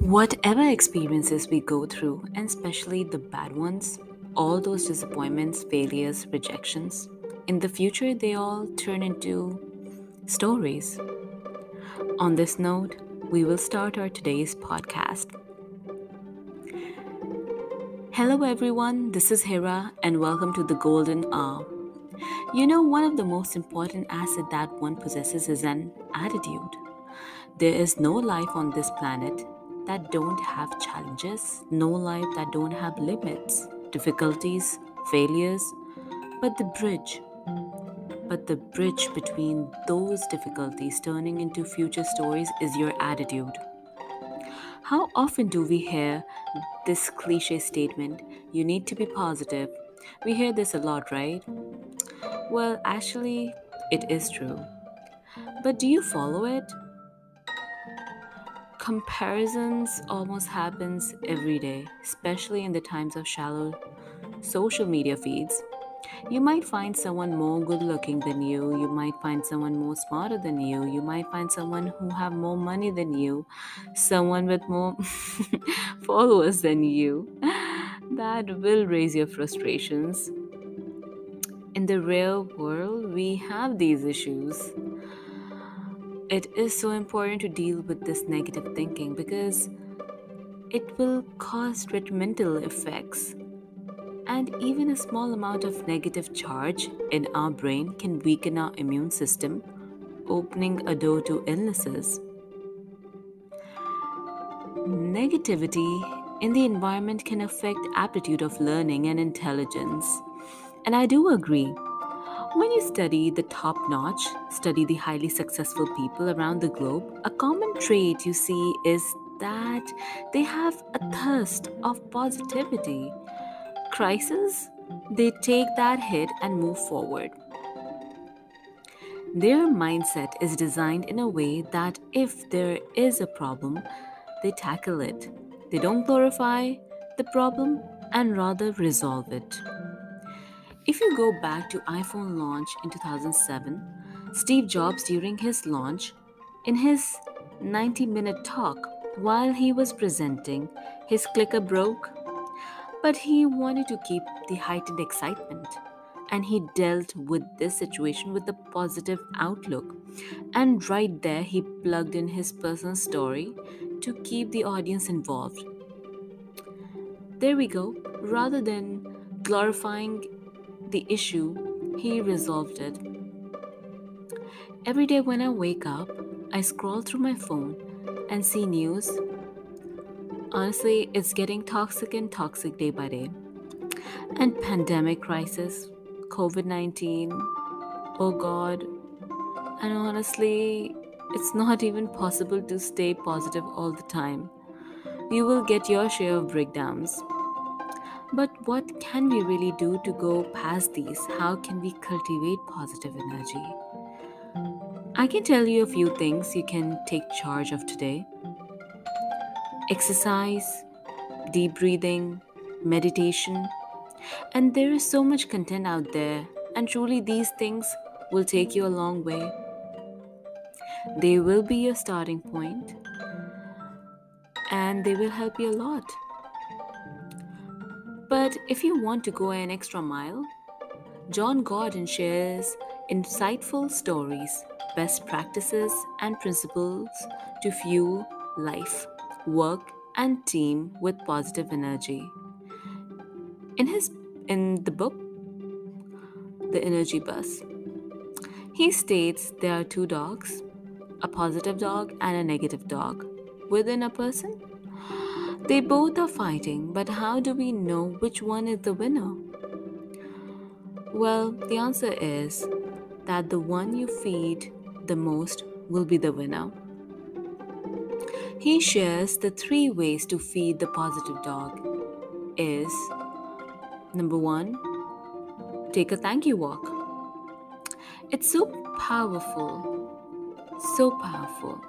Whatever experiences we go through, and especially the bad ones, all those disappointments, failures, rejections, in the future they all turn into stories. On this note, we will start our today's podcast. Hello, everyone, this is Hira, and welcome to the Golden Hour. You know, one of the most important assets that one possesses is an attitude. There is no life on this planet that don't have challenges, no life that don't have limits, difficulties, failures, but the bridge but the bridge between those difficulties turning into future stories is your attitude. How often do we hear this cliche statement, you need to be positive? We hear this a lot, right? Well, actually, it is true. But do you follow it? Comparisons almost happens every day, especially in the times of shallow social media feeds. You might find someone more good looking than you. You might find someone more smarter than you. You might find someone who have more money than you. Someone with more followers than you. That will raise your frustrations. In the real world, we have these issues. It is so important to deal with this negative thinking because it will cause detrimental effects and even a small amount of negative charge in our brain can weaken our immune system, opening a door to illnesses. Negativity in the environment can affect aptitude of learning and intelligence. And I do agree. When you study the top notch, study the highly successful people around the globe, a common trait you see is that they have a thirst of positivity crisis, they take that hit and move forward. Their mindset is designed in a way that if there is a problem, they tackle it. They don't glorify the problem and rather resolve it. If you go back to iPhone launch in 2007, Steve Jobs during his launch in his 90 minute talk while he was presenting his clicker broke but he wanted to keep the heightened excitement. And he dealt with this situation with a positive outlook. And right there, he plugged in his personal story to keep the audience involved. There we go. Rather than glorifying the issue, he resolved it. Every day when I wake up, I scroll through my phone and see news honestly, it's getting toxic and toxic day by day. And pandemic crisis, COVID 19, oh God. And honestly, it's not even possible to stay positive all the time. You will get your share of breakdowns. But what can we really do to go past these? How can we cultivate positive energy? I can tell you a few things you can take charge of today exercise, deep breathing, meditation. And there is so much content out there, and truly, these things will take you a long way. They will be your starting point, and they will help you a lot. But if you want to go an extra mile, Jon Gordon shares insightful stories, best practices, and principles to fuel life work, and team with positive energy. In his in the book The Energy Bus, he states there are two dogs, a positive dog and a negative dog within a person. They both are fighting, but how do we know which one is the winner? Well, the answer is that the one you feed the most will be the winner. He shares the three ways to feed the positive dog is number 1 take a thank you walk. It's so powerful. So powerful.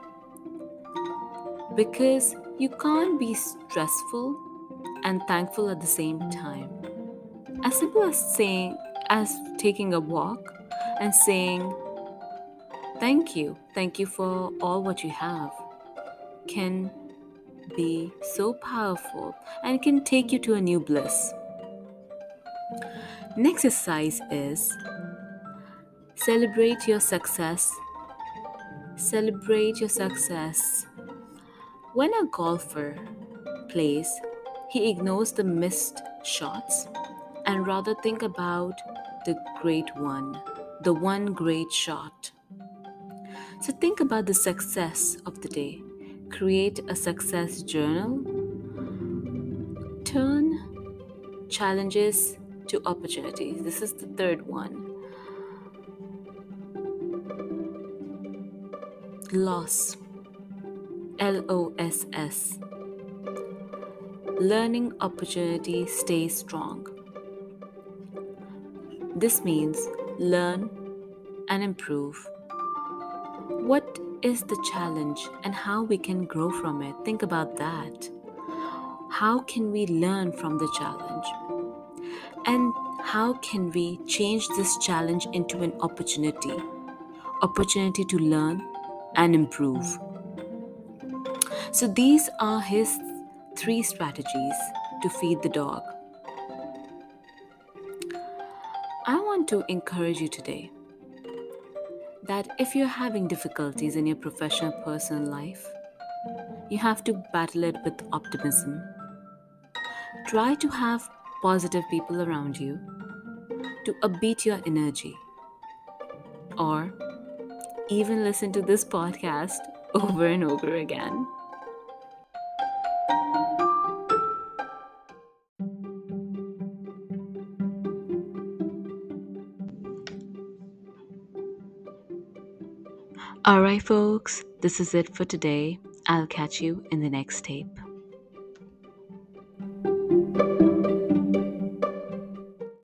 Because you can't be stressful and thankful at the same time. As simple as saying as taking a walk and saying thank you. Thank you for all what you have can be so powerful and can take you to a new bliss. Next exercise is celebrate your success. Celebrate your success. When a golfer plays, he ignores the missed shots and rather think about the great one, the one great shot. So think about the success of the day. Create a success journal. Turn challenges to opportunities. This is the third one. Loss. L O S S. Learning opportunity stay strong. This means learn and improve. What is the challenge and how we can grow from it? Think about that. How can we learn from the challenge? And how can we change this challenge into an opportunity? Opportunity to learn and improve. So, these are his three strategies to feed the dog. I want to encourage you today that if you're having difficulties in your professional personal life, you have to battle it with optimism. Try to have positive people around you to upbeat your energy. Or even listen to this podcast over and over again. Alright, folks, this is it for today. I'll catch you in the next tape.